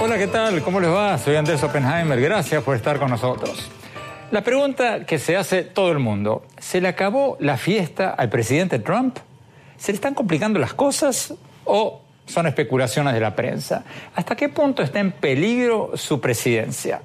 Hola, ¿qué tal? ¿Cómo les va? Soy Andrés Oppenheimer. Gracias por estar con nosotros. La pregunta que se hace todo el mundo, ¿se le acabó la fiesta al presidente Trump? ¿Se le están complicando las cosas o son especulaciones de la prensa? ¿Hasta qué punto está en peligro su presidencia?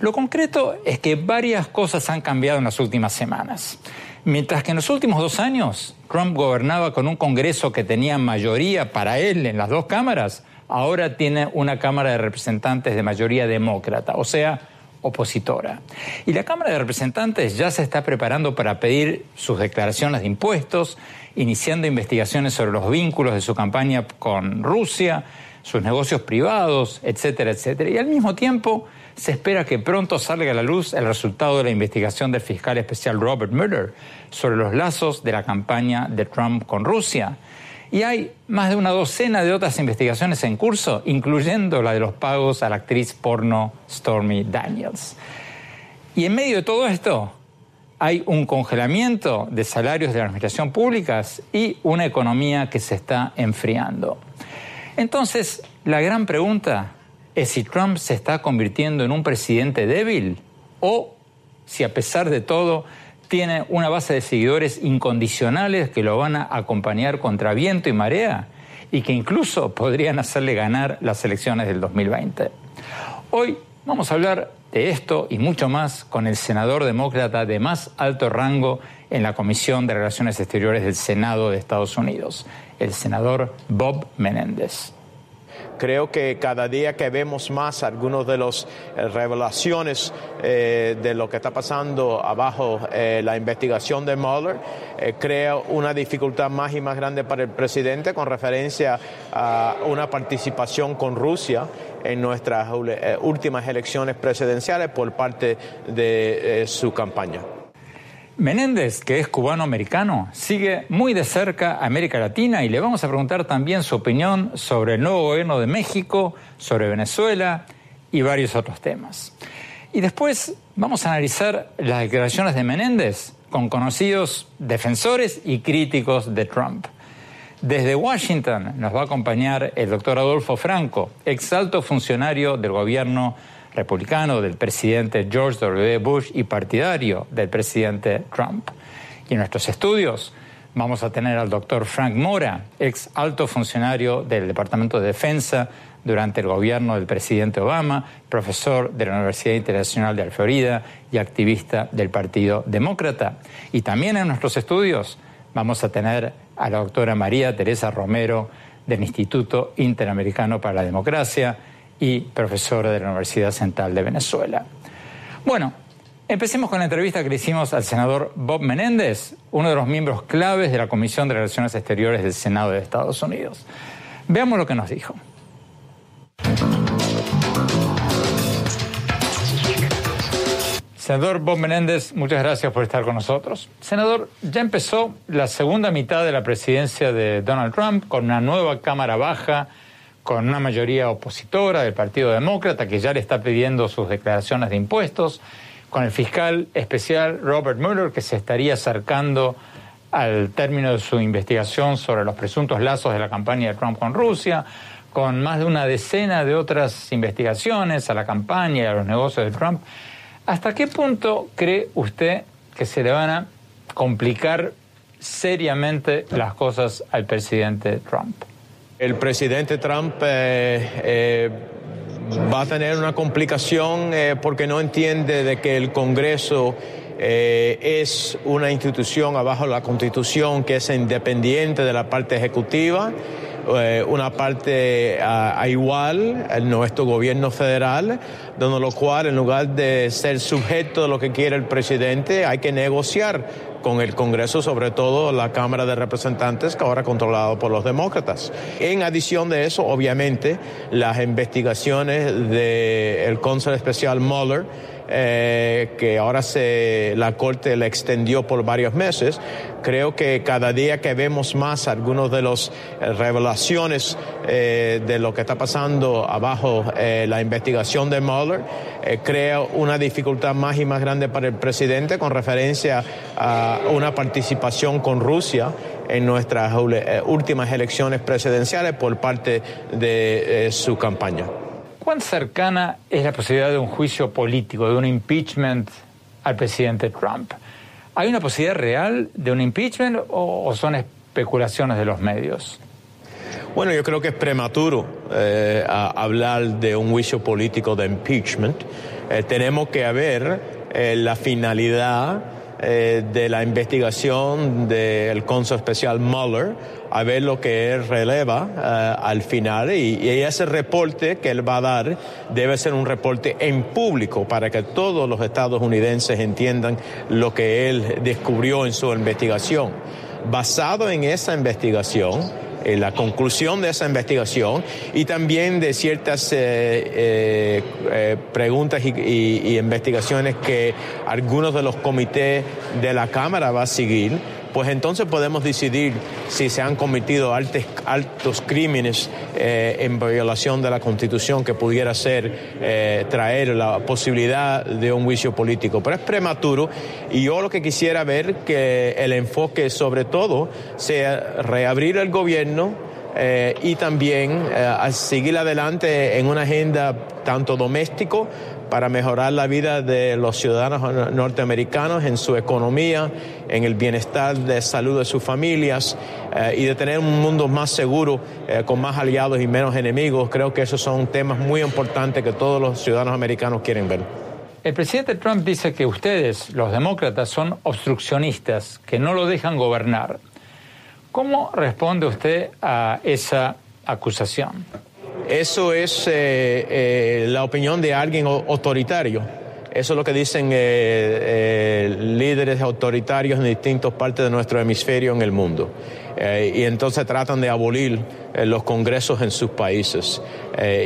Lo concreto es que varias cosas han cambiado en las últimas semanas. Mientras que en los últimos dos años Trump gobernaba con un Congreso que tenía mayoría para él en las dos cámaras, ahora tiene una Cámara de Representantes de mayoría demócrata, o sea, opositora. Y la Cámara de Representantes ya se está preparando para pedir sus declaraciones de impuestos, iniciando investigaciones sobre los vínculos de su campaña con Rusia, sus negocios privados, etcétera, etcétera. Y al mismo tiempo se espera que pronto salga a la luz el resultado de la investigación del fiscal especial Robert Mueller sobre los lazos de la campaña de Trump con Rusia. Y hay más de una docena de otras investigaciones en curso, incluyendo la de los pagos a la actriz porno Stormy Daniels. Y en medio de todo esto, hay un congelamiento de salarios de la administración pública y una economía que se está enfriando. Entonces, la gran pregunta es si Trump se está convirtiendo en un presidente débil o si a pesar de todo tiene una base de seguidores incondicionales que lo van a acompañar contra viento y marea y que incluso podrían hacerle ganar las elecciones del 2020. Hoy vamos a hablar de esto y mucho más con el senador demócrata de más alto rango en la Comisión de Relaciones Exteriores del Senado de Estados Unidos, el senador Bob Menéndez. Creo que cada día que vemos más algunas de las eh, revelaciones eh, de lo que está pasando abajo eh, la investigación de Mueller, crea una dificultad más y más grande para el presidente con referencia a una participación con Rusia en nuestras últimas elecciones presidenciales por parte de su campaña. Menéndez, que es cubano-americano, sigue muy de cerca a América Latina y le vamos a preguntar también su opinión sobre el nuevo gobierno de México, sobre Venezuela y varios otros temas. Y después vamos a analizar las declaraciones de Menéndez con conocidos defensores y críticos de Trump. Desde Washington nos va a acompañar el doctor Adolfo Franco, ex alto funcionario del gobierno republicano del presidente George W. Bush y partidario del presidente Trump. Y en nuestros estudios vamos a tener al doctor Frank Mora, ex alto funcionario del Departamento de Defensa durante el gobierno del presidente Obama, profesor de la Universidad Internacional de la Florida y activista del Partido Demócrata. Y también en nuestros estudios vamos a tener a la doctora María Teresa Romero del Instituto Interamericano para la Democracia, y profesora de la Universidad Central de Venezuela. Bueno, empecemos con la entrevista que le hicimos al senador Bob Menéndez, uno de los miembros claves de la Comisión de Relaciones Exteriores del Senado de Estados Unidos. Veamos lo que nos dijo. Senador Bob Menéndez, muchas gracias por estar con nosotros. Senador, ya empezó la segunda mitad de la presidencia de Donald Trump con una nueva Cámara Baja con una mayoría opositora del Partido Demócrata que ya le está pidiendo sus declaraciones de impuestos, con el fiscal especial Robert Mueller que se estaría acercando al término de su investigación sobre los presuntos lazos de la campaña de Trump con Rusia, con más de una decena de otras investigaciones a la campaña y a los negocios de Trump. ¿Hasta qué punto cree usted que se le van a complicar seriamente las cosas al presidente Trump? El presidente Trump eh, eh, va a tener una complicación eh, porque no entiende de que el Congreso es una institución abajo de la Constitución que es independiente de la parte ejecutiva una parte a, igual en nuestro gobierno federal, donde lo cual en lugar de ser sujeto de lo que quiere el presidente, hay que negociar con el Congreso, sobre todo la Cámara de Representantes, que ahora controlado por los demócratas. En adición de eso, obviamente, las investigaciones del cónsul especial Mueller, eh, que ahora se, la Corte le extendió por varios meses, creo que cada día que vemos más algunos de las eh, revelaciones eh, de lo que está pasando abajo la investigación de Mueller, crea una dificultad más y más grande para el presidente con referencia a una participación con Rusia en nuestras últimas elecciones presidenciales por parte de su campaña. ¿Cuán cercana es la posibilidad de un juicio político, de un impeachment al presidente Trump? ¿Hay una posibilidad real de un impeachment o, son especulaciones de los medios? Bueno, yo creo que es prematuro eh, hablar de un juicio político de impeachment. Eh, tenemos que ver eh, la finalidad de la investigación del cónsul especial Mueller a ver lo que él releva eh, al final y, ese reporte que él va a dar debe ser un reporte en público para que todos los estadounidenses entiendan lo que él descubrió en su investigación. Basado en esa investigación, en la conclusión de esa investigación y también de ciertas eh, eh, preguntas y, investigaciones que algunos de los comités de la Cámara va a seguir, pues entonces podemos decidir si se han cometido altos, crímenes eh, en violación de la Constitución que pudiera ser eh, traer la posibilidad de un juicio político. Pero es prematuro y yo lo que quisiera ver que el enfoque sobre todo sea reabrir el gobierno eh, y también seguir adelante en una agenda tanto doméstico para mejorar la vida de los ciudadanos norteamericanos en su economía, en el bienestar de salud de sus familias eh, y de tener un mundo más seguro, eh, con más aliados y menos enemigos. Creo que esos son temas muy importantes que todos los ciudadanos americanos quieren ver. El presidente Trump dice que ustedes, los demócratas, son obstruccionistas, que no lo dejan gobernar. ¿Cómo responde usted a esa acusación? Eso es eh, eh, la opinión de alguien autoritario. Eso es lo que dicen eh, líderes autoritarios en distintas partes de nuestro hemisferio en el mundo. y entonces tratan de abolir los congresos en sus países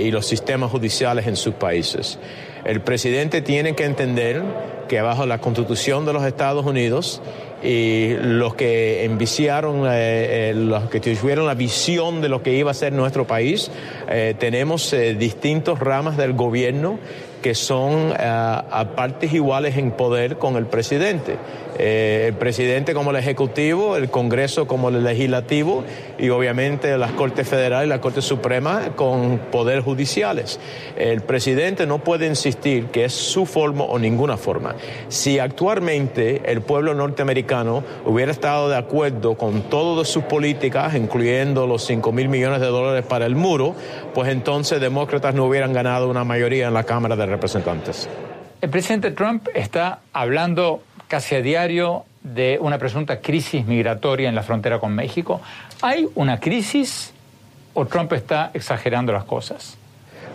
y los sistemas judiciales en sus países. El presidente tiene que entender que bajo la constitución de los Estados Unidos y los que enviciaron, eh, eh, los que tuvieron la visión de lo que iba a ser nuestro país, eh, tenemos distintos ramas del gobierno que son a partes iguales en poder con el presidente. Eh, el presidente como el Ejecutivo, el Congreso como el Legislativo y obviamente las Cortes Federales y la Corte Suprema con poderes judiciales. El presidente no puede insistir que es su forma o ninguna forma. Si actualmente el pueblo norteamericano hubiera estado de acuerdo con todas sus políticas, incluyendo los 5 mil millones de dólares para el muro, pues entonces demócratas no hubieran ganado una mayoría en la Cámara de Representantes. El presidente Trump está hablando casi a diario de una presunta crisis migratoria en la frontera con México. ¿Hay una crisis o Trump está exagerando las cosas?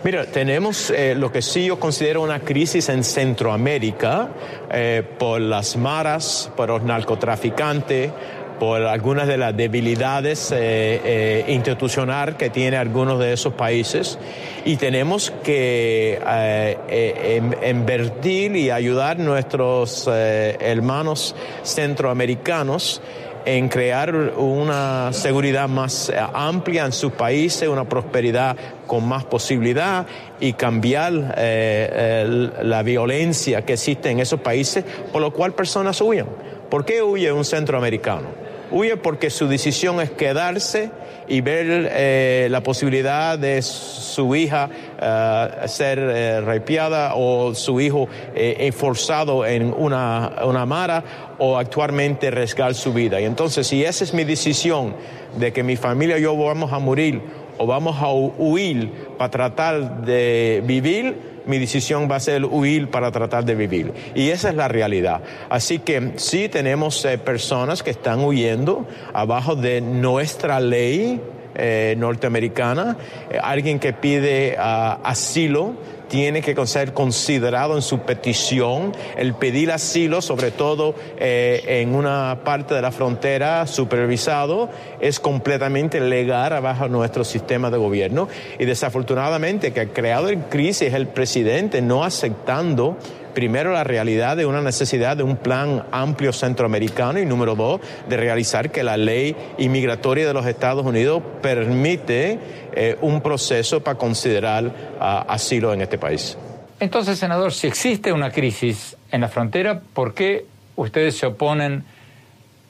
Mira, tenemos eh, lo que sí yo considero una crisis en Centroamérica eh, por las maras, por los narcotraficantes, por algunas de las debilidades eh, eh, institucionales que tiene algunos de esos países y tenemos que eh, invertir y ayudar a nuestros hermanos centroamericanos en crear una seguridad más amplia en sus países, una prosperidad con más posibilidad y cambiar la violencia que existe en esos países, por lo cual personas huyen. ¿Por qué huye un centroamericano? Huye porque su decisión es quedarse y ver eh, la posibilidad de su hija eh, ser eh, o su hijo eh, forzado en una, una mara o actualmente arriesgar su vida. Y entonces, si esa es mi decisión de que mi familia y yo vamos a morir o vamos a huir para tratar de vivir, mi decisión va a ser huir para tratar de vivir. Y esa es la realidad. Así que sí tenemos eh, personas que están huyendo abajo de nuestra ley eh, norteamericana. Eh, alguien que pide ah, asilo tiene que ser considerado en su petición el pedir asilo, sobre todo eh, en una parte de la frontera supervisado, es completamente legal bajo nuestro sistema de gobierno. Y desafortunadamente que ha creado en crisis el presidente no aceptando primero la realidad de una necesidad de un plan amplio centroamericano y número dos, de realizar que la ley inmigratoria de los Estados Unidos permite eh, un proceso para considerar ah, asilo en este país. Entonces, senador, si existe una crisis en la frontera, ¿por qué ustedes se oponen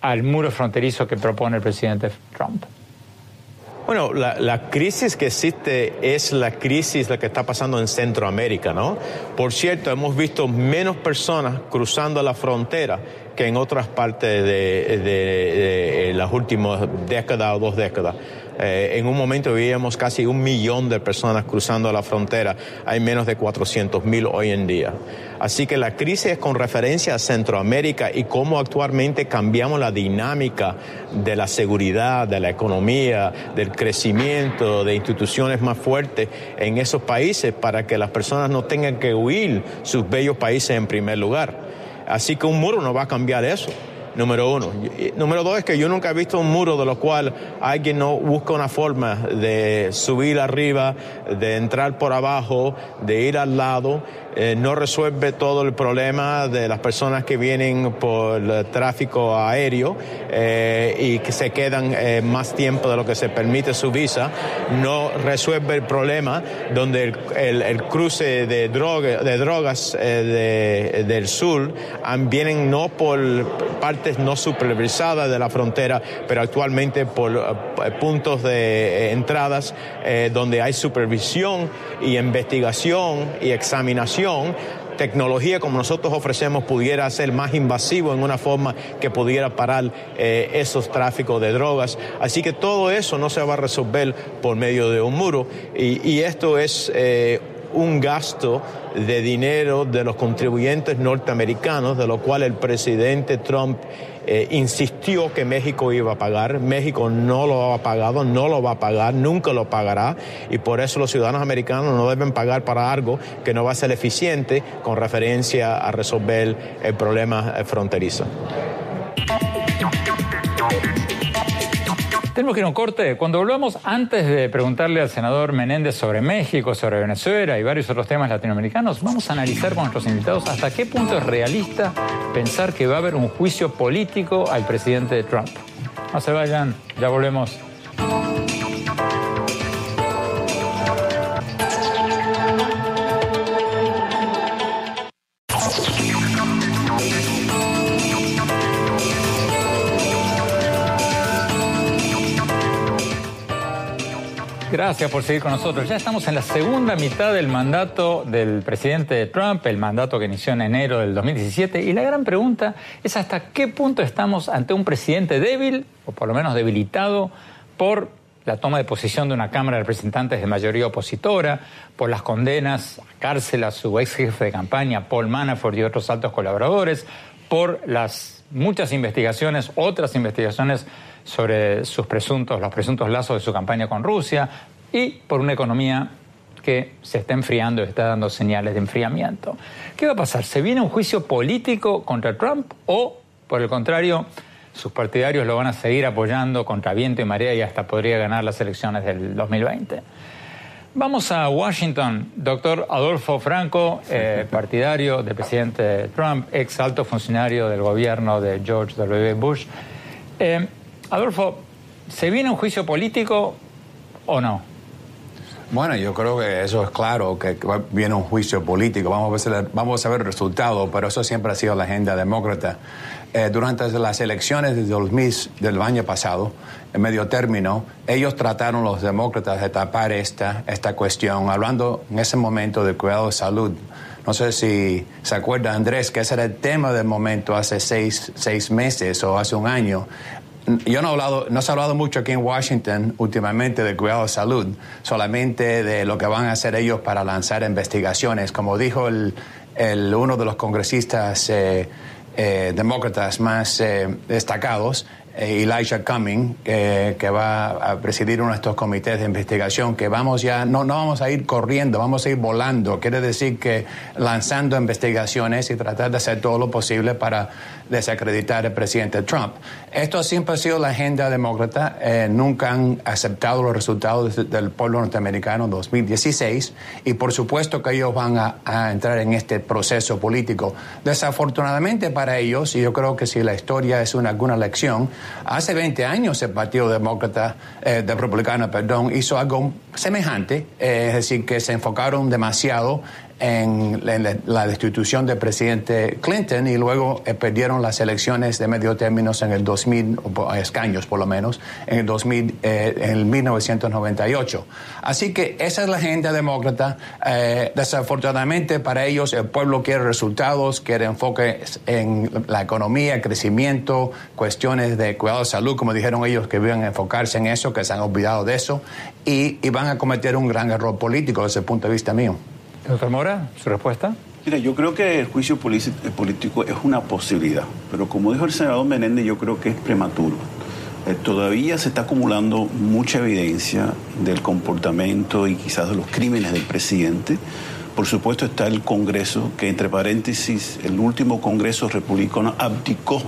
al muro fronterizo que propone el presidente Trump? Bueno, la, crisis que existe es la crisis la que está pasando en Centroamérica, ¿no? Por cierto, hemos visto menos personas cruzando la frontera que en otras partes de las últimas décadas o dos décadas. Eh, en un momento vivíamos casi un millón de personas cruzando la frontera. Hay menos de 400 mil hoy en día. Así que la crisis con referencia a Centroamérica y cómo actualmente cambiamos la dinámica de la seguridad, de la economía, del crecimiento, de instituciones más fuertes en esos países para que las personas no tengan que huir sus bellos países en primer lugar. Así que un muro no va a cambiar eso número uno. Número dos es que yo nunca he visto un muro de lo cual alguien no busca una forma de subir arriba, de entrar por abajo, de ir al lado eh, no resuelve todo el problema de las personas que vienen por el tráfico aéreo eh, y que se quedan eh, más tiempo de lo que se permite su visa, no resuelve el problema donde el, cruce de, de drogas del sur vienen no por partes no supervisadas de la frontera, pero actualmente por puntos de entradas donde hay supervisión y investigación y examinación tecnología como nosotros ofrecemos pudiera ser más invasivo en una forma que pudiera parar eh, esos tráficos de drogas. Así que todo eso no se va a resolver por medio de un muro y, esto es eh, un gasto de dinero de los contribuyentes norteamericanos, de lo cual el presidente Trump eh, insistió que México iba a pagar. México no lo ha pagado, no lo va a pagar, nunca lo pagará. Y por eso los ciudadanos americanos no deben pagar para algo que no va a ser eficiente con referencia a resolver el problema fronterizo. Tenemos que ir a un corte. Cuando volvamos, antes de preguntarle al senador Menéndez sobre México, sobre Venezuela y varios otros temas latinoamericanos, vamos a analizar con nuestros invitados hasta qué punto es realista pensar que va a haber un juicio político al presidente Trump. No se vayan, ya volvemos. Gracias por seguir con nosotros. Ya estamos en la segunda mitad del mandato del presidente Trump, el mandato que inició en enero del 2017. Y la gran pregunta es hasta qué punto estamos ante un presidente débil, o por lo menos debilitado, por la toma de posición de una Cámara de Representantes de mayoría opositora, por las condenas a cárcel a su ex jefe de campaña, Paul Manafort y otros altos colaboradores, por las muchas investigaciones, otras investigaciones sobre sus presuntos, los presuntos lazos de su campaña con Rusia y por una economía que se está enfriando y está dando señales de enfriamiento. ¿Qué va a pasar? ¿Se viene un juicio político contra Trump o, por el contrario, sus partidarios lo van a seguir apoyando contra viento y marea y hasta podría ganar las elecciones del 2020? Vamos a Washington. Doctor Adolfo Franco, eh, partidario del presidente Trump, ex alto funcionario del gobierno de George W. Bush. Eh, Adolfo, ¿se viene un juicio político o no? Bueno, yo creo que eso es claro, que viene un juicio político. Vamos a ver, vamos a ver el resultado, pero eso siempre ha sido la agenda demócrata. Eh, durante las elecciones de 2000, del año pasado, en medio término, ellos trataron los demócratas de tapar esta, esta cuestión, hablando en ese momento de cuidado de salud. No sé si se acuerda, Andrés, que ese era el tema del momento hace seis, seis meses o hace un año yo no he hablado, no se ha hablado mucho aquí en Washington últimamente de cuidado de salud, solamente de lo que van a hacer ellos para lanzar investigaciones. Como dijo el, uno de los congresistas eh, eh, demócratas más eh, destacados, Elijah Cumming, que va a presidir uno de estos comités de investigación, que vamos ya, no, no vamos a ir corriendo, vamos a ir volando. Quiere decir que lanzando investigaciones y tratar de hacer todo lo posible para desacreditar al presidente Trump. Esto siempre ha sido la agenda demócrata. Eh, nunca han aceptado los resultados del pueblo norteamericano en 2016 y por supuesto que ellos van a, entrar en este proceso político. Desafortunadamente para ellos, y yo creo que si la historia es una, alguna lección, hace 20 años el Partido Demócrata, eh, de Republicano, perdón, hizo algo semejante, eh, es decir, que se enfocaron demasiado en, la destitución del presidente Clinton y luego eh, perdieron las elecciones de medio término en el 2000, escaños por lo menos, en el 2000, eh, en el 1998. Así que esa es la agenda demócrata. Eh, desafortunadamente para ellos el pueblo quiere resultados, quiere enfoque en la economía, crecimiento, cuestiones de cuidado de salud, como dijeron ellos que a enfocarse en eso, que se han olvidado de eso y van a cometer un gran error político desde el punto de vista mío. Doctor Mora, su respuesta. Mira, yo creo que el juicio político es una posibilidad, pero como dijo el senador Menéndez, yo creo que es prematuro. Eh, todavía se está acumulando mucha evidencia del comportamiento y quizás de los crímenes del presidente. Por supuesto está el Congreso, que entre paréntesis, el último Congreso republicano abdicó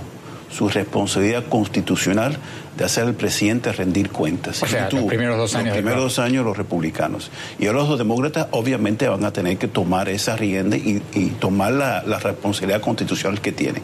su responsabilidad constitucional de hacer al presidente rendir cuentas. O sea, los primeros dos años. Los primeros dos años los republicanos. Y ahora los demócratas obviamente van a tener que tomar esa rienda y, tomar la, responsabilidad constitucional que tienen.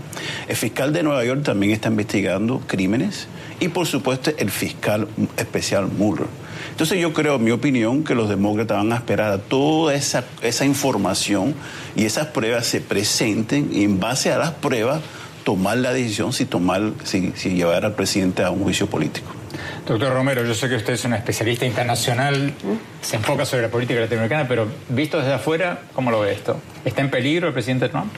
El fiscal de Nueva York también está investigando crímenes y por supuesto el fiscal especial Mueller. Entonces yo creo, en mi opinión, que los demócratas van a esperar a toda esa, esa información y esas pruebas se presenten y en base a las pruebas tomar la decisión si, tomar, si, si llevar al presidente a un juicio político. Doctor Romero, yo sé que usted es un especialista internacional, se enfoca sobre la política latinoamericana, pero visto desde afuera, ¿cómo lo ve esto? ¿Está en peligro el presidente Trump?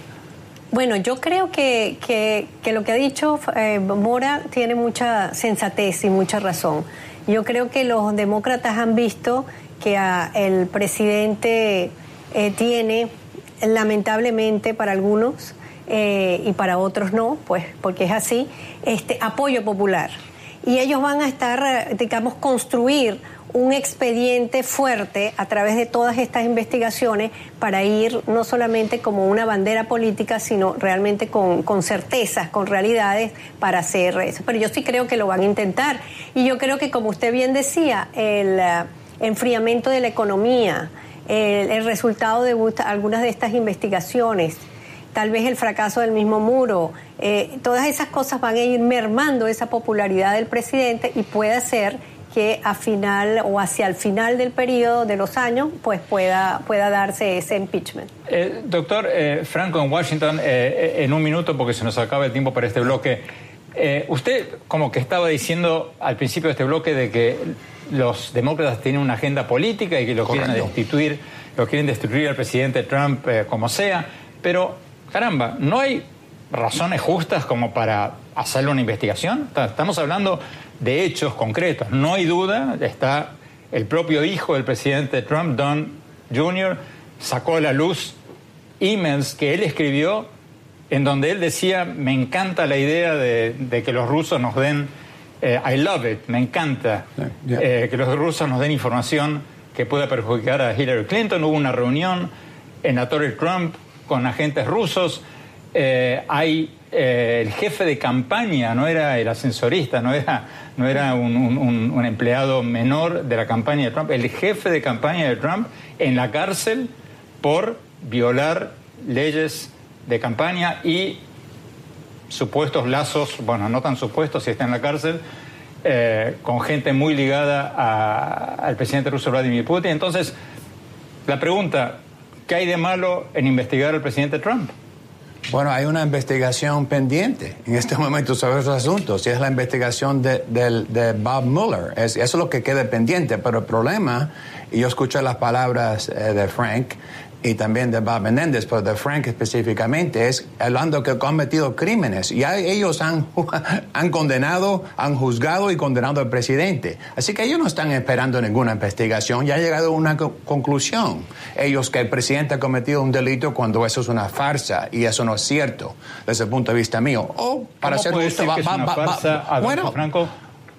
Bueno, yo creo que, que, lo que ha dicho eh, Mora tiene mucha sensatez y mucha razón. Yo creo que los demócratas han visto que el presidente eh, tiene, lamentablemente para algunos, eh, y para otros no, pues porque es así, este apoyo popular. Y ellos van a estar, eh, digamos, construir un expediente fuerte a través de todas estas investigaciones para ir no solamente como una bandera política, sino realmente con, certezas, con realidades para hacer eso. Pero yo sí creo que lo van a intentar. Y yo creo que, como usted bien decía, el eh, enfriamiento de la economía, el, el resultado de algunas de estas investigaciones, tal vez el fracaso del mismo muro, eh, todas esas cosas van a ir mermando esa popularidad del presidente y puede ser que a final o hacia el final del periodo de los años pues pueda, pueda darse ese impeachment. Eh, doctor eh, Franco en Washington, en un minuto porque se nos acaba el tiempo para este bloque. usted como que estaba diciendo al principio de este bloque de que los demócratas tienen una agenda política y que lo quieren destituir, lo quieren destituir al presidente Trump como sea, pero caramba, ¿no hay razones justas como para hacerle una investigación? Estamos hablando de hechos concretos. No hay duda, está el propio hijo del presidente Trump, Don Jr., sacó a la luz emails que él escribió en donde él decía, me encanta la idea de, que los rusos nos den, eh, I love it, me encanta eh, que los rusos nos den información que pueda perjudicar a Hillary Clinton. Hubo una reunión en la Torre Trump con agentes rusos. Eh, hay eh, el jefe de campaña, no era el ascensorista, no era, no era un, empleado menor de la campaña de Trump, el jefe de campaña de Trump en la cárcel por violar leyes de campaña y supuestos lazos, bueno, no tan supuestos si está en la cárcel, eh, con gente muy ligada al presidente ruso Vladimir Putin. Entonces, la pregunta, ¿Qué hay de malo en investigar al presidente Trump? Bueno, hay una investigación pendiente en este momento sobre esos asuntos y es la investigación de, Bob Mueller. eso es lo que queda pendiente, pero el problema, y yo escuché las palabras eh, de Frank, y también de Bob Menéndez, pero de Frank específicamente, es hablando que ha cometido crímenes. Ya ellos han, han condenado, han juzgado y condenado al presidente. Así que ellos no están esperando ninguna investigación, ya ha llegado a una conclusión. Ellos que el presidente ha cometido un delito cuando eso es una farsa y eso no es cierto desde el punto de vista mío. O para ser justo, va, va, bueno, Franco?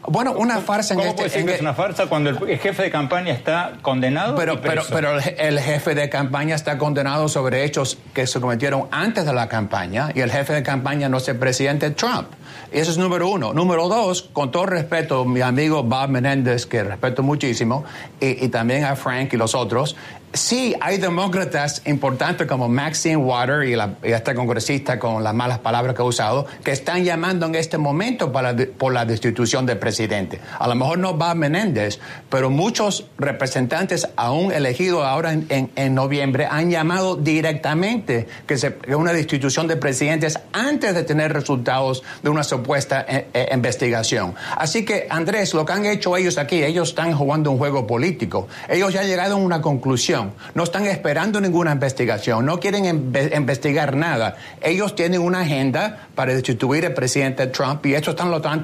Bueno, una farsa en este... decir que es una farsa cuando el jefe de campaña está condenado? Pero, pero, pero el jefe de campaña está condenado sobre hechos que se cometieron antes de la campaña y el jefe de campaña no es el presidente Trump. Eso es número uno. Número dos, con todo respeto, mi amigo Bob Menéndez, que respeto muchísimo, y, y también a Frank y los otros, sí hay demócratas importantes como Maxine Water y, la, esta congresista con las malas palabras que ha usado, que están llamando en este momento para, por la destitución del presidente. A lo mejor no va Menéndez, pero muchos representantes aún elegidos ahora en, noviembre han llamado directamente que, se, una destitución de presidentes antes de tener resultados de una supuesta eh, eh, investigación. Así que, Andrés, lo que han hecho ellos aquí, ellos están jugando un juego político. Ellos ya han llegado a una conclusión no están esperando ninguna investigación, no quieren investigar nada. Ellos tienen una agenda para destituir al presidente Trump y esto están lo están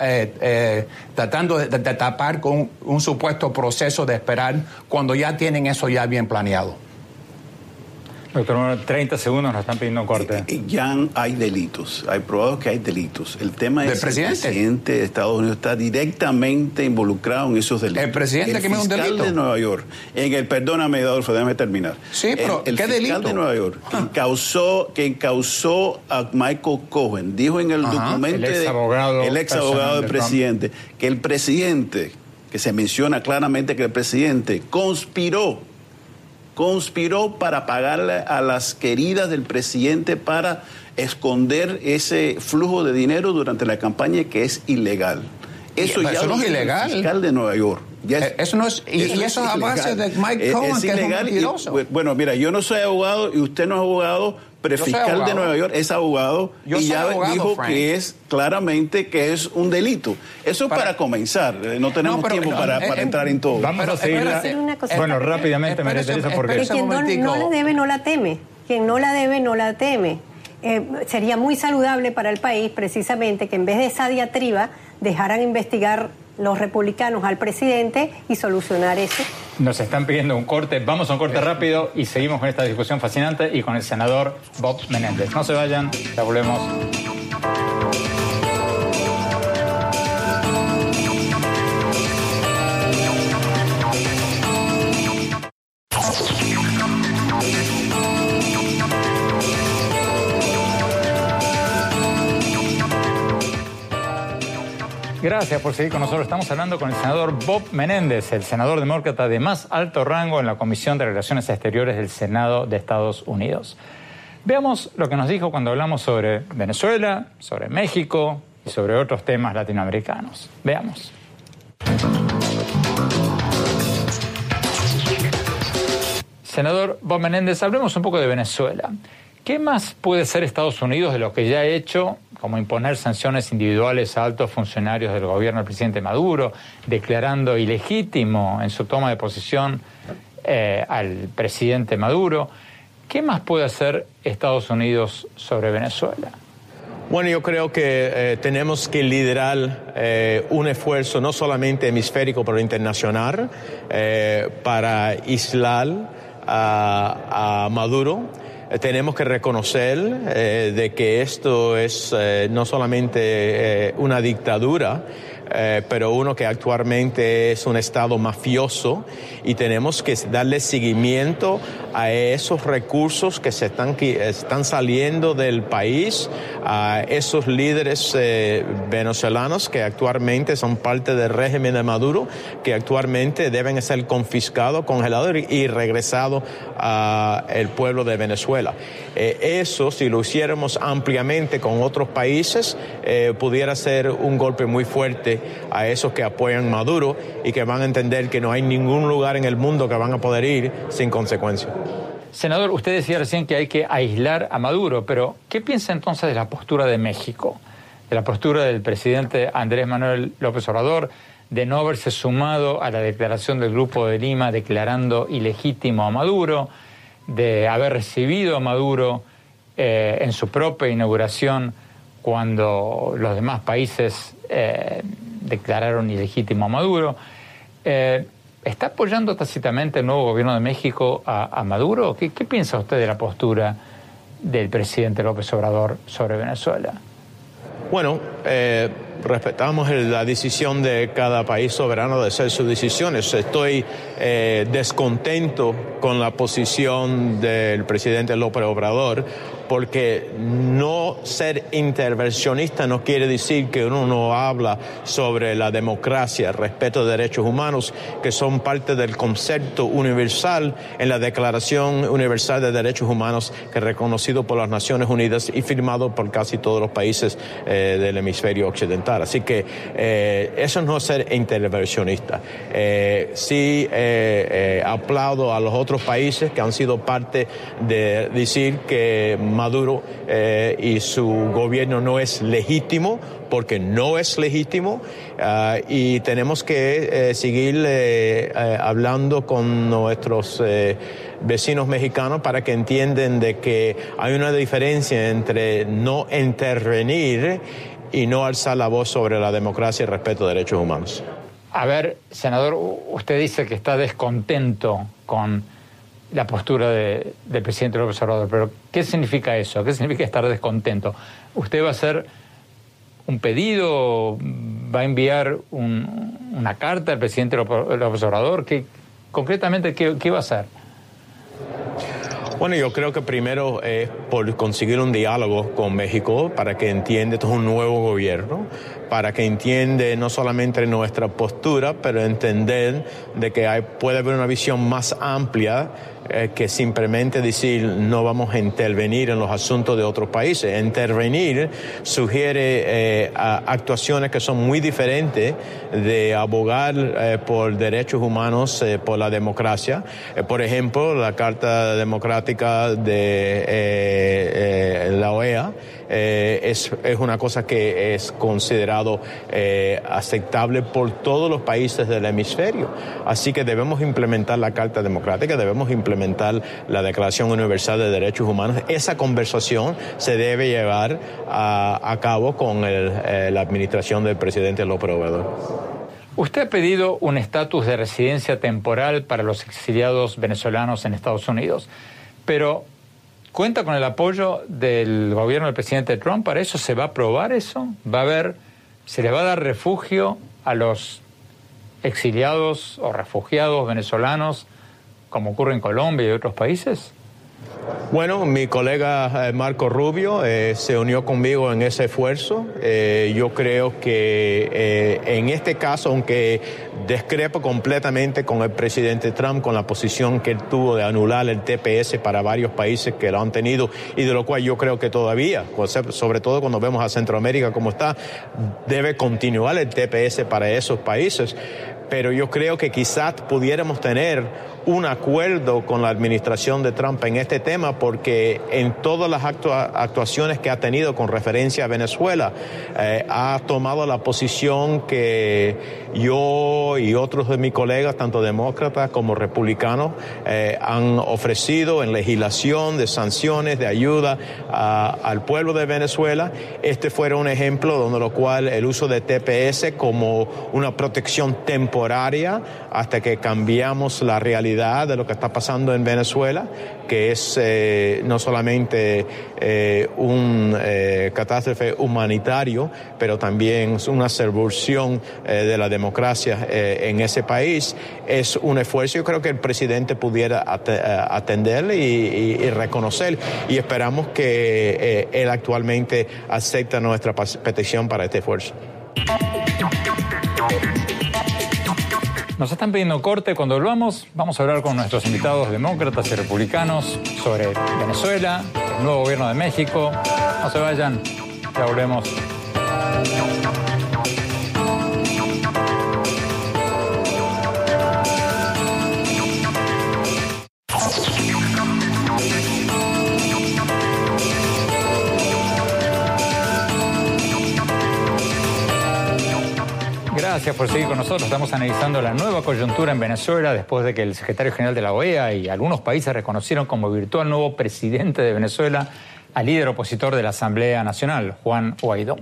eh, eh, tratando de, de tapar con un supuesto proceso de esperar cuando ya tienen eso ya bien planeado. Doctor, 30 segundos nos están pidiendo corte. Eh, eh, ya hay delitos, hay probado que hay delitos. El tema es que el presidente de Estados Unidos está directamente involucrado en esos delitos. El presidente que me un delito. de Nueva York, en el, perdóname, Adolfo, déjame terminar. Sí, pero el, ¿qué fiscal de Nueva York, que causó, que causó a Michael Cohen, dijo en el documento, el ex abogado, el ex abogado del presidente, que el presidente, que se menciona claramente que el presidente conspiró conspiró para pagarle a las queridas del presidente para esconder ese flujo de dinero durante la campaña que es ilegal. Eso, ya no es ilegal. El fiscal de Nueva York. Eh, eso no es, y eso, es a base de Mike Cohen, que es un bueno, mira, yo no soy abogado y usted no es abogado, pero fiscal de Nueva York es abogado y ya dijo que es claramente que es un delito. Eso es para, comenzar, eh, no tenemos tiempo para, eh, entrar en todo. Vamos a seguir. Bueno, rápidamente, María Teresa, porque... Quien no, no la debe, no la teme. Quien no la debe, no la teme. sería muy saludable para el país precisamente que en vez de esa diatriba dejaran investigar los republicanos al presidente y solucionar eso. Nos están pidiendo un corte, vamos a un corte rápido y seguimos con esta discusión fascinante y con el senador Bob Menéndez. No se vayan, ya volvemos. Gracias por seguir con nosotros. Estamos hablando con el senador Bob Menéndez, el senador demócrata de más alto rango en la Comisión de Relaciones Exteriores del Senado de Estados Unidos. Veamos lo que nos dijo cuando hablamos sobre Venezuela, sobre México y sobre otros temas latinoamericanos. Veamos. Senador Bob Menéndez, hablemos un poco de Venezuela. ¿Qué más puede ser Estados Unidos de lo que ya ha hecho, como imponer sanciones individuales a altos funcionarios del gobierno del presidente Maduro, declarando ilegítimo en su toma de posición eh, al presidente Maduro? ¿Qué más puede hacer Estados Unidos sobre Venezuela? Bueno, yo creo que eh, tenemos que liderar eh, un esfuerzo no solamente hemisférico, pero internacional, para aislar a Maduro tenemos que reconocer eh, de que esto es eh, no solamente una dictadura, eh, pero uno que actualmente es un Estado mafioso y tenemos que darle seguimiento a esos recursos que se están, están saliendo del país, a esos líderes eh, venezolanos que actualmente son parte del régimen de Maduro, que actualmente deben ser confiscados, congelados y regresados al pueblo de Venezuela. Eh, eso, si lo hiciéramos ampliamente con otros países, pudiera ser un golpe muy fuerte a esos que apoyan Maduro y que van a entender que no hay ningún lugar en el mundo que van a poder ir sin consecuencias. Senador, usted decía recién que hay que aislar a Maduro, pero ¿qué piensa entonces de la postura de México? De la postura del presidente Andrés Manuel López Obrador de no haberse sumado a la declaración del Grupo de Lima declarando ilegítimo a Maduro, de haber recibido a Maduro eh, en su propia inauguración cuando los demás países eh, declararon ilegítimo a Maduro. Eh, ¿Está apoyando tácitamente el nuevo gobierno de México a, Maduro? ¿Qué, ¿Qué, piensa usted de la postura del presidente López Obrador sobre Venezuela? Bueno, eh, respetamos la decisión de cada país soberano de hacer sus decisiones. Estoy eh, descontento con la posición del presidente López Obrador porque no ser intervencionista no quiere decir que uno no habla sobre la democracia, respeto de derechos humanos, que son parte del concepto universal en la Declaración Universal de Derechos Humanos, que es reconocido por las Naciones Unidas y firmado por casi todos los países eh, del hemisferio occidental. Así que eh, eso no es ser intervencionista. Eh, sí aplaudo a los otros países que han sido parte de decir que Maduro eh, y su gobierno no es legítimo, porque no es legítimo, ah, y tenemos que eh, seguir eh, hablando con nuestros vecinos mexicanos para que entiendan de que hay una diferencia entre no intervenir y no alzar la voz sobre la democracia y respeto de derechos humanos. A ver, senador, usted dice que está descontento con la postura del presidente López Obrador. Pero, ¿qué significa eso? ¿Qué significa estar descontento? ¿Usted va a hacer un pedido? ¿Va a enviar una carta al presidente López Obrador? ¿Qué, concretamente, ¿qué, ¿qué va a hacer? Bueno, yo creo que primero es por conseguir un diálogo con México para que entienda esto es un nuevo gobierno, para que entienda no solamente nuestra postura, pero entender de que hay, puede haber una visión más amplia eh, que simplemente decir no vamos a intervenir en los asuntos de otros países. Intervenir sugiere eh, actuaciones que son muy diferentes de abogar eh, por derechos humanos, por la democracia. por ejemplo, la Carta Democrática de la OEA es, es, una cosa que es considerado aceptable por todos los países del hemisferio. Así que debemos implementar la Carta Democrática, debemos implementar la Declaración Universal de Derechos Humanos. Esa conversación se debe llevar a, cabo con eh, la administración del presidente López Obrador. Usted ha pedido un estatus de residencia temporal para los exiliados venezolanos en Estados Unidos, pero ¿cuenta con el apoyo del gobierno del presidente Trump para eso? ¿Se va a aprobar eso? ¿Va a haber, se le va a dar refugio a los exiliados o refugiados venezolanos como ocurre en Colombia y otros países? Bueno, mi colega eh, Marco Rubio eh, se unió conmigo en ese esfuerzo. Eh, yo creo que en este caso, aunque discrepo completamente con el presidente Trump, con la posición que él tuvo de anular el TPS para varios países que lo han tenido y de lo cual yo creo que todavía, sobre todo cuando vemos a Centroamérica como está, debe continuar el TPS para esos países. Pero yo creo que quizás pudiéramos tener un acuerdo con la administración de Trump en este tema porque en todas las actuaciones que ha tenido con referencia a Venezuela eh, ha tomado la posición que yo y otros de mis colegas, tanto demócratas como republicanos, eh, han ofrecido en legislación de sanciones, de ayuda al pueblo de Venezuela. Este fuera un ejemplo donde lo cual el uso de TPS como una protección temporaria hasta que cambiamos la realidad de lo que está pasando en Venezuela, que es eh, no solamente eh, un eh, catástrofe humanitario, pero también una servución de la democracia en ese país. Es un esfuerzo, yo creo que el presidente pudiera atender y, reconocer, y esperamos que él actualmente acepte nuestra petición para este esfuerzo. Nos están pidiendo corte. Cuando volvamos, vamos a hablar con nuestros invitados demócratas y republicanos sobre Venezuela, el nuevo gobierno de México. No se vayan, ya volvemos. Gracias por seguir con nosotros. Estamos analizando la nueva coyuntura en Venezuela después de que el secretario general de la OEA y algunos países reconocieron como virtual nuevo presidente de Venezuela al líder opositor de la Asamblea Nacional, Juan Guaidó.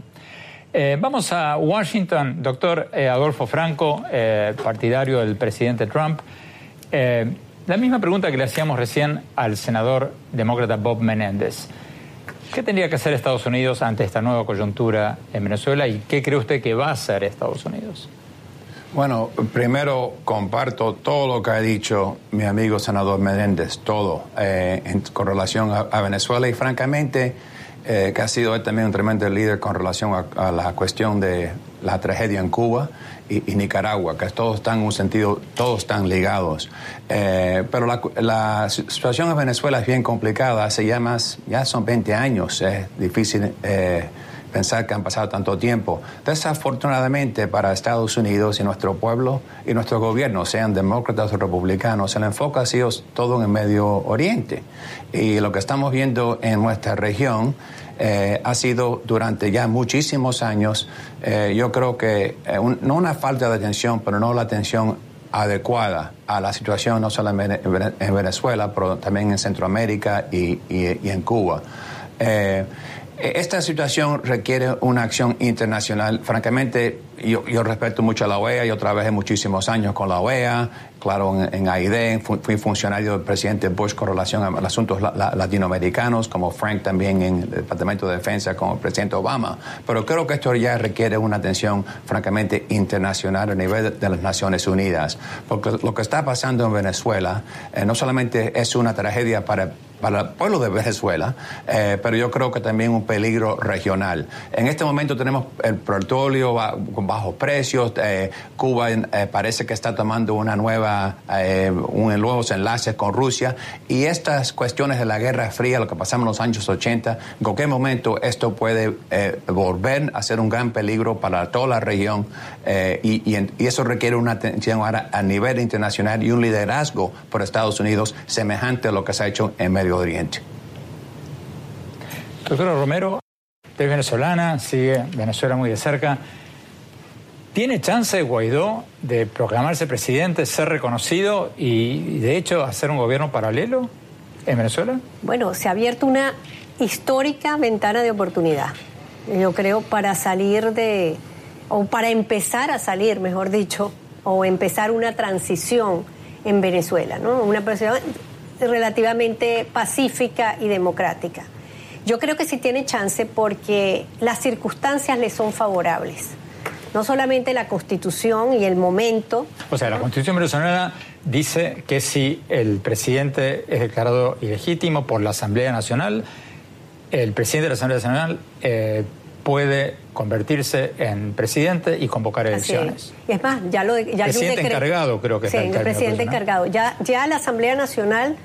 Eh, vamos a Washington, doctor eh, Adolfo Franco, eh, partidario del presidente Trump. la misma pregunta que le hacíamos recién al senador demócrata Bob Menéndez. ¿Qué tendría que hacer Estados Unidos ante esta nueva coyuntura en Venezuela y qué cree usted que va a hacer Estados Unidos? Bueno, primero comparto todo lo que ha dicho mi amigo senador Menéndez, todo eh, con relación a, Venezuela. Y francamente eh, que ha sido él también un tremendo líder con relación a la cuestión de la tragedia en Cuba y, Nicaragua, que todos están en un sentido, todos están ligados. Eh, pero la, situación en Venezuela es bien complicada, hace ya más, ya son 20 años, es difícil eh, pensar que han pasado tanto tiempo. Desafortunadamente para Estados Unidos y nuestro pueblo y nuestro gobierno, sean demócratas o republicanos, el enfoque ha sido todo en el Medio Oriente. Y lo que estamos viendo en nuestra región eh, ha sido durante ya muchísimos años, eh, yo creo que eh, no una falta de atención, pero no la atención adecuada a la situación no solamente en Venezuela, pero también en Centroamérica y, y en Cuba. Esta situación requiere una acción internacional. Francamente, yo, respeto mucho a la OEA, yo trabajé muchísimos años con la OEA, claro, en, en fui, funcionario del presidente Bush con relación a, asuntos latinoamericanos, como Frank también en el Departamento de Defensa con el presidente Obama. Pero creo que esto ya requiere una atención, francamente, internacional a nivel de las Naciones Unidas, porque lo que está pasando en Venezuela eh, no solamente es una tragedia para para el pueblo de Venezuela, eh, pero yo creo que también un peligro regional. En este momento tenemos el petróleo bajos precios, eh, Cuba eh, parece que está tomando una nueva, un, nuevos enlaces con Rusia y estas cuestiones de la Guerra Fría, lo que pasamos en los años 80, en cualquier momento esto puede volver a ser un gran peligro para toda la región y, eso requiere una atención ahora a nivel internacional y un liderazgo por Estados Unidos semejante a lo que se ha hecho en Medio Oriente. Doctora Romero, es venezolana, sigue Venezuela muy de cerca. ¿Tiene chance Guaidó de proclamarse presidente, ser reconocido y, de hecho, hacer un gobierno paralelo en Venezuela? Bueno, se ha abierto una histórica ventana de oportunidad, yo creo, para salir de, o para empezar a salir, mejor dicho, o empezar una transición en Venezuela, ¿no? Una relativamente pacífica y democrática. Yo creo que sí tiene chance porque las circunstancias le son favorables. No solamente la constitución y el momento. O sea, la constitución venezolana dice que si el presidente es declarado ilegítimo por la Asamblea Nacional, el presidente de la Asamblea Nacional eh, puede convertirse en presidente y convocar elecciones. Y es más, ya lo ya presidente encargado creo que sí, el, presidente encargado. Ya ya la Asamblea Nacional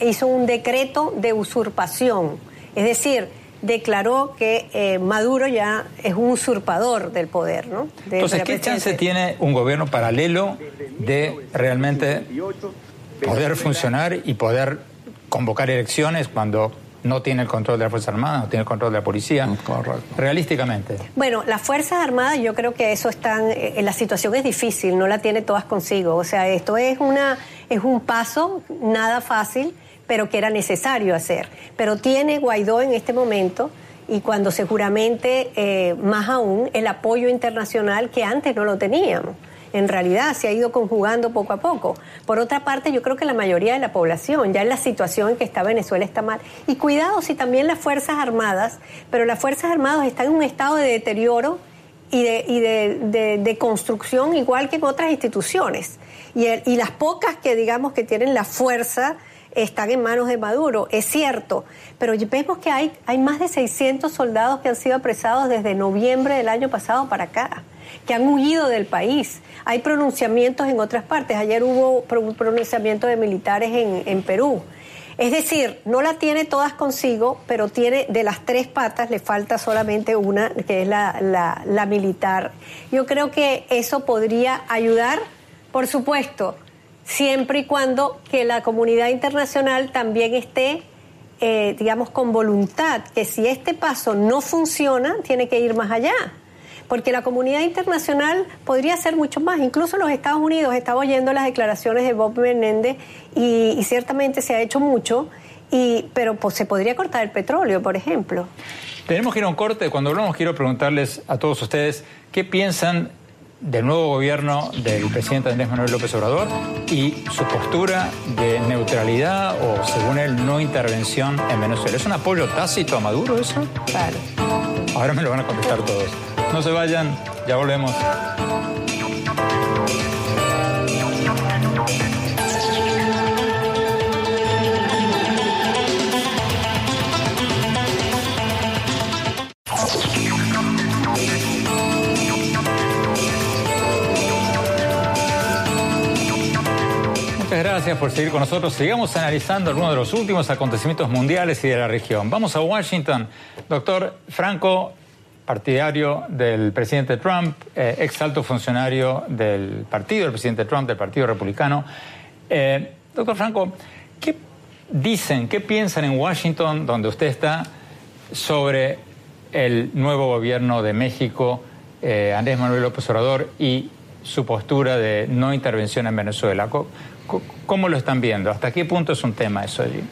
hizo un decreto de usurpación, es decir, declaró que eh, Maduro ya es un usurpador del poder, ¿no? Entonces, ¿qué chance tiene un gobierno paralelo de realmente poder funcionar y poder convocar elecciones cuando no tiene el control de las Fuerzas Armadas, no tiene el control de la policía. Mm, realísticamente. Bueno, las Fuerzas Armadas, yo creo que eso están, eh, la situación es difícil, no la tiene todas consigo. O sea, esto es una, es un paso nada fácil, pero que era necesario hacer. Pero tiene Guaidó en este momento y cuando seguramente eh, más aún el apoyo internacional que antes no lo teníamos en realidad se ha ido conjugando poco a poco. Por otra parte, yo creo que la mayoría de la población, ya en la situación en que está Venezuela, está mal. Y cuidado si también las Fuerzas Armadas, pero las Fuerzas Armadas están en un estado de deterioro y de, y de, construcción igual que en otras instituciones. Y, y las pocas que digamos que tienen la fuerza están en manos de Maduro, es cierto, pero vemos que hay, hay más de 600 soldados que han sido apresados desde noviembre del año pasado para acá que han huido del país. Hay pronunciamientos en otras partes. Ayer hubo un pronunciamiento de militares en, Perú. Es decir, no la tiene todas consigo, pero tiene de las tres patas, le falta solamente una, que es la, la, militar. Yo creo que eso podría ayudar, por supuesto, siempre y cuando que la comunidad internacional también esté, eh, digamos, con voluntad, que si este paso no funciona, tiene que ir más allá porque la comunidad internacional podría hacer mucho más. Incluso los Estados Unidos, estaba oyendo las declaraciones de Bob Menéndez y, ciertamente se ha hecho mucho, y, pero pues, se podría cortar el petróleo, por ejemplo. Tenemos que ir a un corte. Cuando hablamos, quiero preguntarles a todos ustedes qué piensan del nuevo gobierno del presidente Andrés Manuel López Obrador y su postura de neutralidad o, según él, no intervención en Venezuela. ¿Es un apoyo tácito a Maduro eso? Claro. Ahora me lo van a contestar todos. No se vayan, ya volvemos. Gracias por seguir con nosotros. Sigamos analizando algunos de los últimos acontecimientos mundiales y de la región. Vamos a Washington. Doctor Franco, partidario del presidente Trump, eh, ex alto funcionario del partido del presidente Trump, del Partido Republicano. Eh, doctor Franco, ¿qué dicen, qué piensan en Washington, donde usted está, sobre el nuevo gobierno de México, eh, Andrés Manuel López Obrador, y su postura de no intervención en Venezuela? ¿Cómo lo están viendo? ¿Hasta qué punto es un tema eso allí?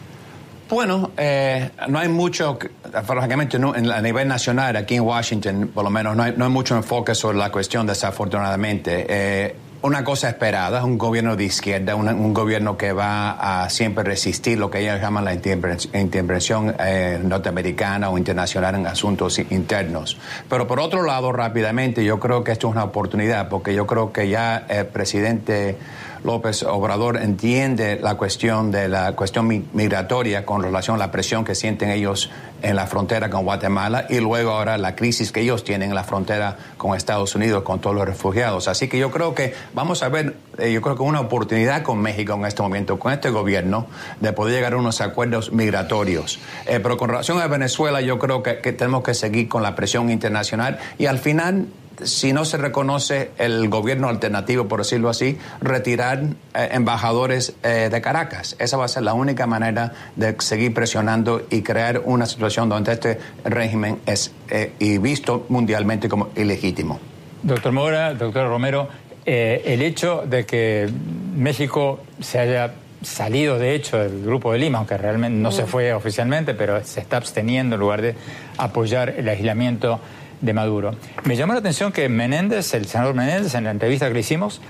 Bueno, eh, no hay mucho, francamente, a nivel nacional, aquí en Washington, por lo menos, no hay, mucho enfoque sobre la cuestión, desafortunadamente. Eh, una cosa esperada, un gobierno de izquierda, un, gobierno que va a siempre resistir lo que ellos llaman la intervención eh, norteamericana o internacional en asuntos internos. Pero por otro lado, rápidamente, yo creo que esto es una oportunidad, porque yo creo que ya el presidente López Obrador entiende la cuestión de la cuestión migratoria con relación a la presión que sienten ellos en la frontera con Guatemala y luego ahora la crisis que ellos tienen en la frontera con Estados Unidos con todos los refugiados. Así que yo creo que vamos a ver, eh, yo creo que una oportunidad con México en este momento, con este gobierno, de poder llegar a unos acuerdos migratorios. Eh, pero con relación a Venezuela, yo creo que tenemos que seguir con la presión internacional y al final si no se reconoce el gobierno alternativo, por decirlo así, retirar eh, embajadores eh, de Caracas. Esa va a ser la única manera de seguir presionando y crear una situación donde este régimen es eh, y visto mundialmente como ilegítimo. Doctor Mora, doctor Romero, el hecho de que México se haya salido de hecho del Grupo de Lima, aunque realmente no se fue oficialmente, pero se está absteniendo en lugar de apoyar el aislamiento de Maduro. Me llamó la atención que Menéndez, el senador Menéndez, en la entrevista que le hicimos,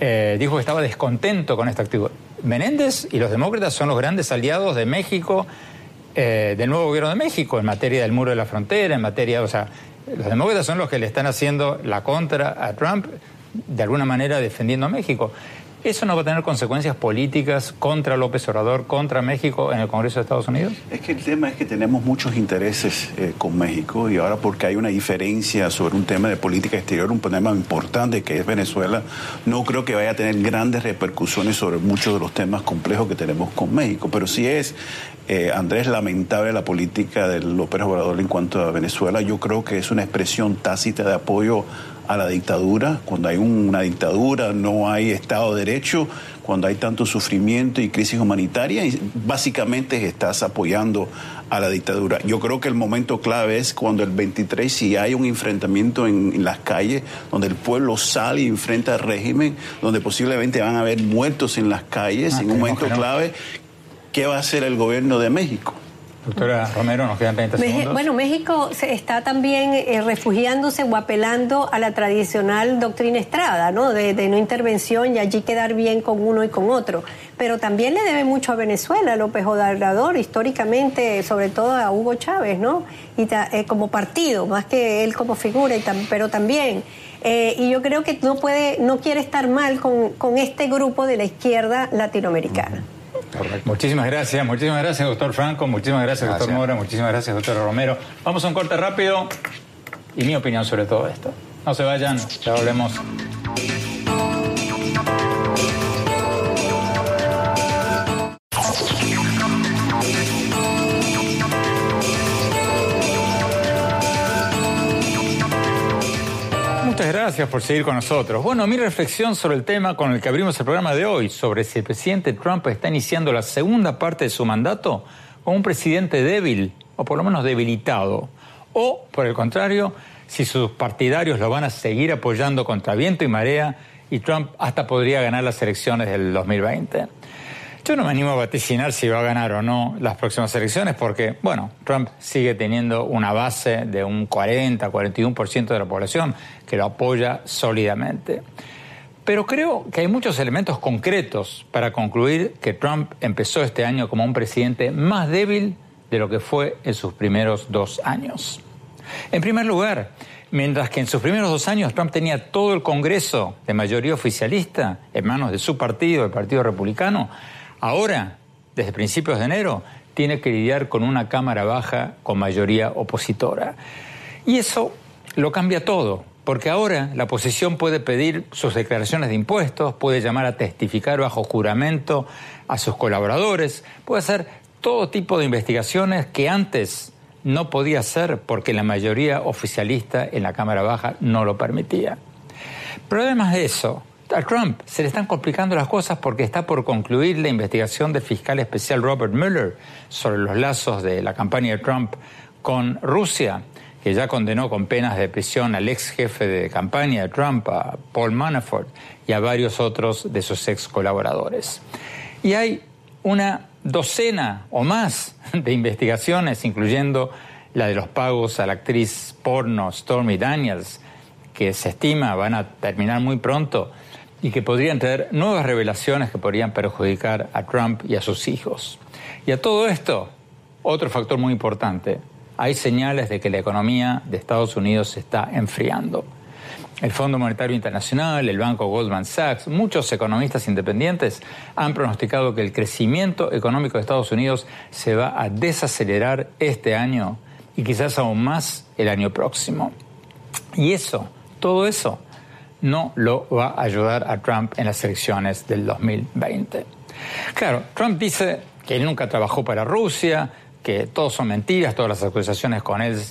eh, dijo que estaba descontento con esta actitud. Menéndez y los demócratas son los grandes aliados de México, eh, del nuevo gobierno de México, en materia del muro de la frontera, en materia, o sea, los demócratas son los que le están haciendo la contra a Trump, de alguna manera defendiendo a México. ¿Eso no va a tener consecuencias políticas contra López Obrador, contra México en el Congreso de Estados Unidos? Es que el tema es que tenemos muchos intereses eh, con México y ahora porque hay una diferencia sobre un tema de política exterior, un tema importante que es Venezuela, no creo que vaya a tener grandes repercusiones sobre muchos de los temas complejos que tenemos con México. Pero sí es, eh, Andrés, lamentable la política de López Obrador en cuanto a Venezuela. Yo creo que es una expresión tácita de apoyo a la dictadura. Cuando hay una dictadura no hay Estado de Derecho, cuando hay tanto sufrimiento y crisis humanitaria, y básicamente estás apoyando a la dictadura. Yo creo que el momento clave es cuando el 23, si hay un enfrentamiento en, las calles, donde el pueblo sale y enfrenta al régimen, donde posiblemente van a haber muertos en las calles, ah, en un momento clave, ¿qué va a hacer el gobierno de México? Doctora Romero, nos quedan 20 segundos. Bueno, México se está también eh, refugiándose o apelando a la tradicional doctrina Estrada, ¿no? De, no intervención y allí quedar bien con uno y con otro. Pero también le debe mucho a Venezuela, López Obrador, históricamente, sobre todo a Hugo Chávez, ¿no? Y eh, como partido, más que él como figura, y pero también. Eh, y yo creo que no puede, no quiere estar mal con, con este grupo de la izquierda latinoamericana. Muchísimas gracias, muchísimas gracias, doctor Franco, muchísimas gracias, doctor Mora, muchísimas gracias, doctor Romero. Vamos a un corte rápido y mi opinión sobre todo esto. No se vayan, ya volvemos. Muchas gracias por seguir con nosotros. Bueno, mi reflexión sobre el tema con el que abrimos el programa de hoy, sobre si el presidente Trump está iniciando la segunda parte de su mandato como un presidente débil, o por lo menos debilitado, o, por el contrario, si sus partidarios lo van a seguir apoyando contra viento y marea y Trump hasta podría ganar las elecciones del 2020. Yo no me animo a vaticinar si va a ganar o no las próximas elecciones porque, bueno, Trump sigue teniendo una base de un 40, 41% de la población que lo apoya sólidamente. Pero creo que hay muchos elementos concretos para concluir que Trump empezó este año como un presidente más débil de lo que fue en sus primeros dos años. En primer lugar, mientras que en sus primeros dos años Trump tenía todo el Congreso de mayoría oficialista en manos de su partido, el Partido Republicano, Ahora, desde principios de enero, tiene que lidiar con una Cámara Baja con mayoría opositora. Y eso lo cambia todo, porque ahora la oposición puede pedir sus declaraciones de impuestos, puede llamar a testificar bajo juramento a sus colaboradores, puede hacer todo tipo de investigaciones que antes no podía hacer porque la mayoría oficialista en la Cámara Baja no lo permitía. Pero además de eso, a Trump se le están complicando las cosas porque está por concluir la investigación del fiscal especial Robert Mueller sobre los lazos de la campaña de Trump con Rusia, que ya condenó con penas de prisión al ex jefe de campaña de Trump, a Paul Manafort, y a varios otros de sus ex colaboradores. Y hay una docena o más de investigaciones, incluyendo la de los pagos a la actriz porno Stormy Daniels, que se estima van a terminar muy pronto y que podrían traer nuevas revelaciones que podrían perjudicar a Trump y a sus hijos. Y a todo esto, otro factor muy importante, hay señales de que la economía de Estados Unidos se está enfriando. El Fondo Monetario Internacional, el Banco Goldman Sachs, muchos economistas independientes han pronosticado que el crecimiento económico de Estados Unidos se va a desacelerar este año y quizás aún más el año próximo. Y eso, todo eso, no lo va a ayudar a Trump en las elecciones del 2020. Claro, Trump dice que él nunca trabajó para Rusia, que todos son mentiras, todas las acusaciones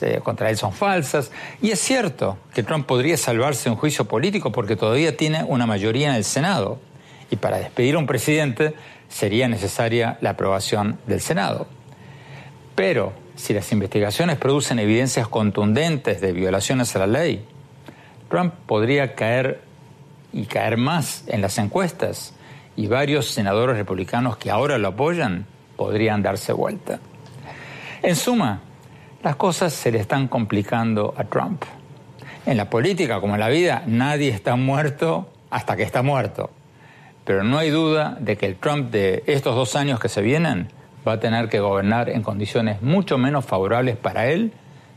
eh, contra él son falsas. Y es cierto que Trump podría salvarse un juicio político porque todavía tiene una mayoría en el Senado. Y para despedir a un presidente sería necesaria la aprobación del Senado. Pero si las investigaciones producen evidencias contundentes de violaciones a la ley, Trump podría caer y caer más en las encuestas y varios senadores republicanos que ahora lo apoyan podrían darse vuelta. En suma, las cosas se le están complicando a Trump. En la política como en la vida, nadie está muerto hasta que está muerto. Pero no hay duda de que el Trump de estos dos años que se vienen va a tener que gobernar en condiciones mucho menos favorables para él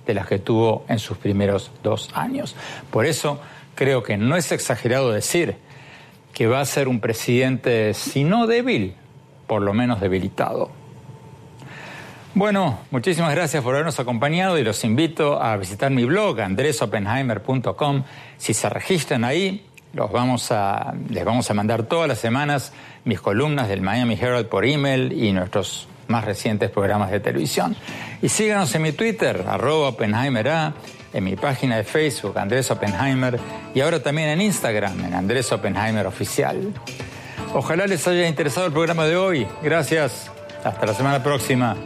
de las que tuvo en sus primeros dos años. Por eso creo que no es exagerado decir que va a ser un presidente, si no débil, por lo menos debilitado. Bueno, muchísimas gracias por habernos acompañado y los invito a visitar mi blog andresopenheimer.com. Si se registran ahí, los vamos a, les vamos a mandar todas las semanas mis columnas del Miami Herald por email y nuestros más recientes programas de televisión. Y síganos en mi Twitter, arroba Oppenheimer A, en mi página de Facebook, Andrés Oppenheimer, y ahora también en Instagram, en Andrés Oppenheimer Oficial. Ojalá les haya interesado el programa de hoy. Gracias. Hasta la semana próxima.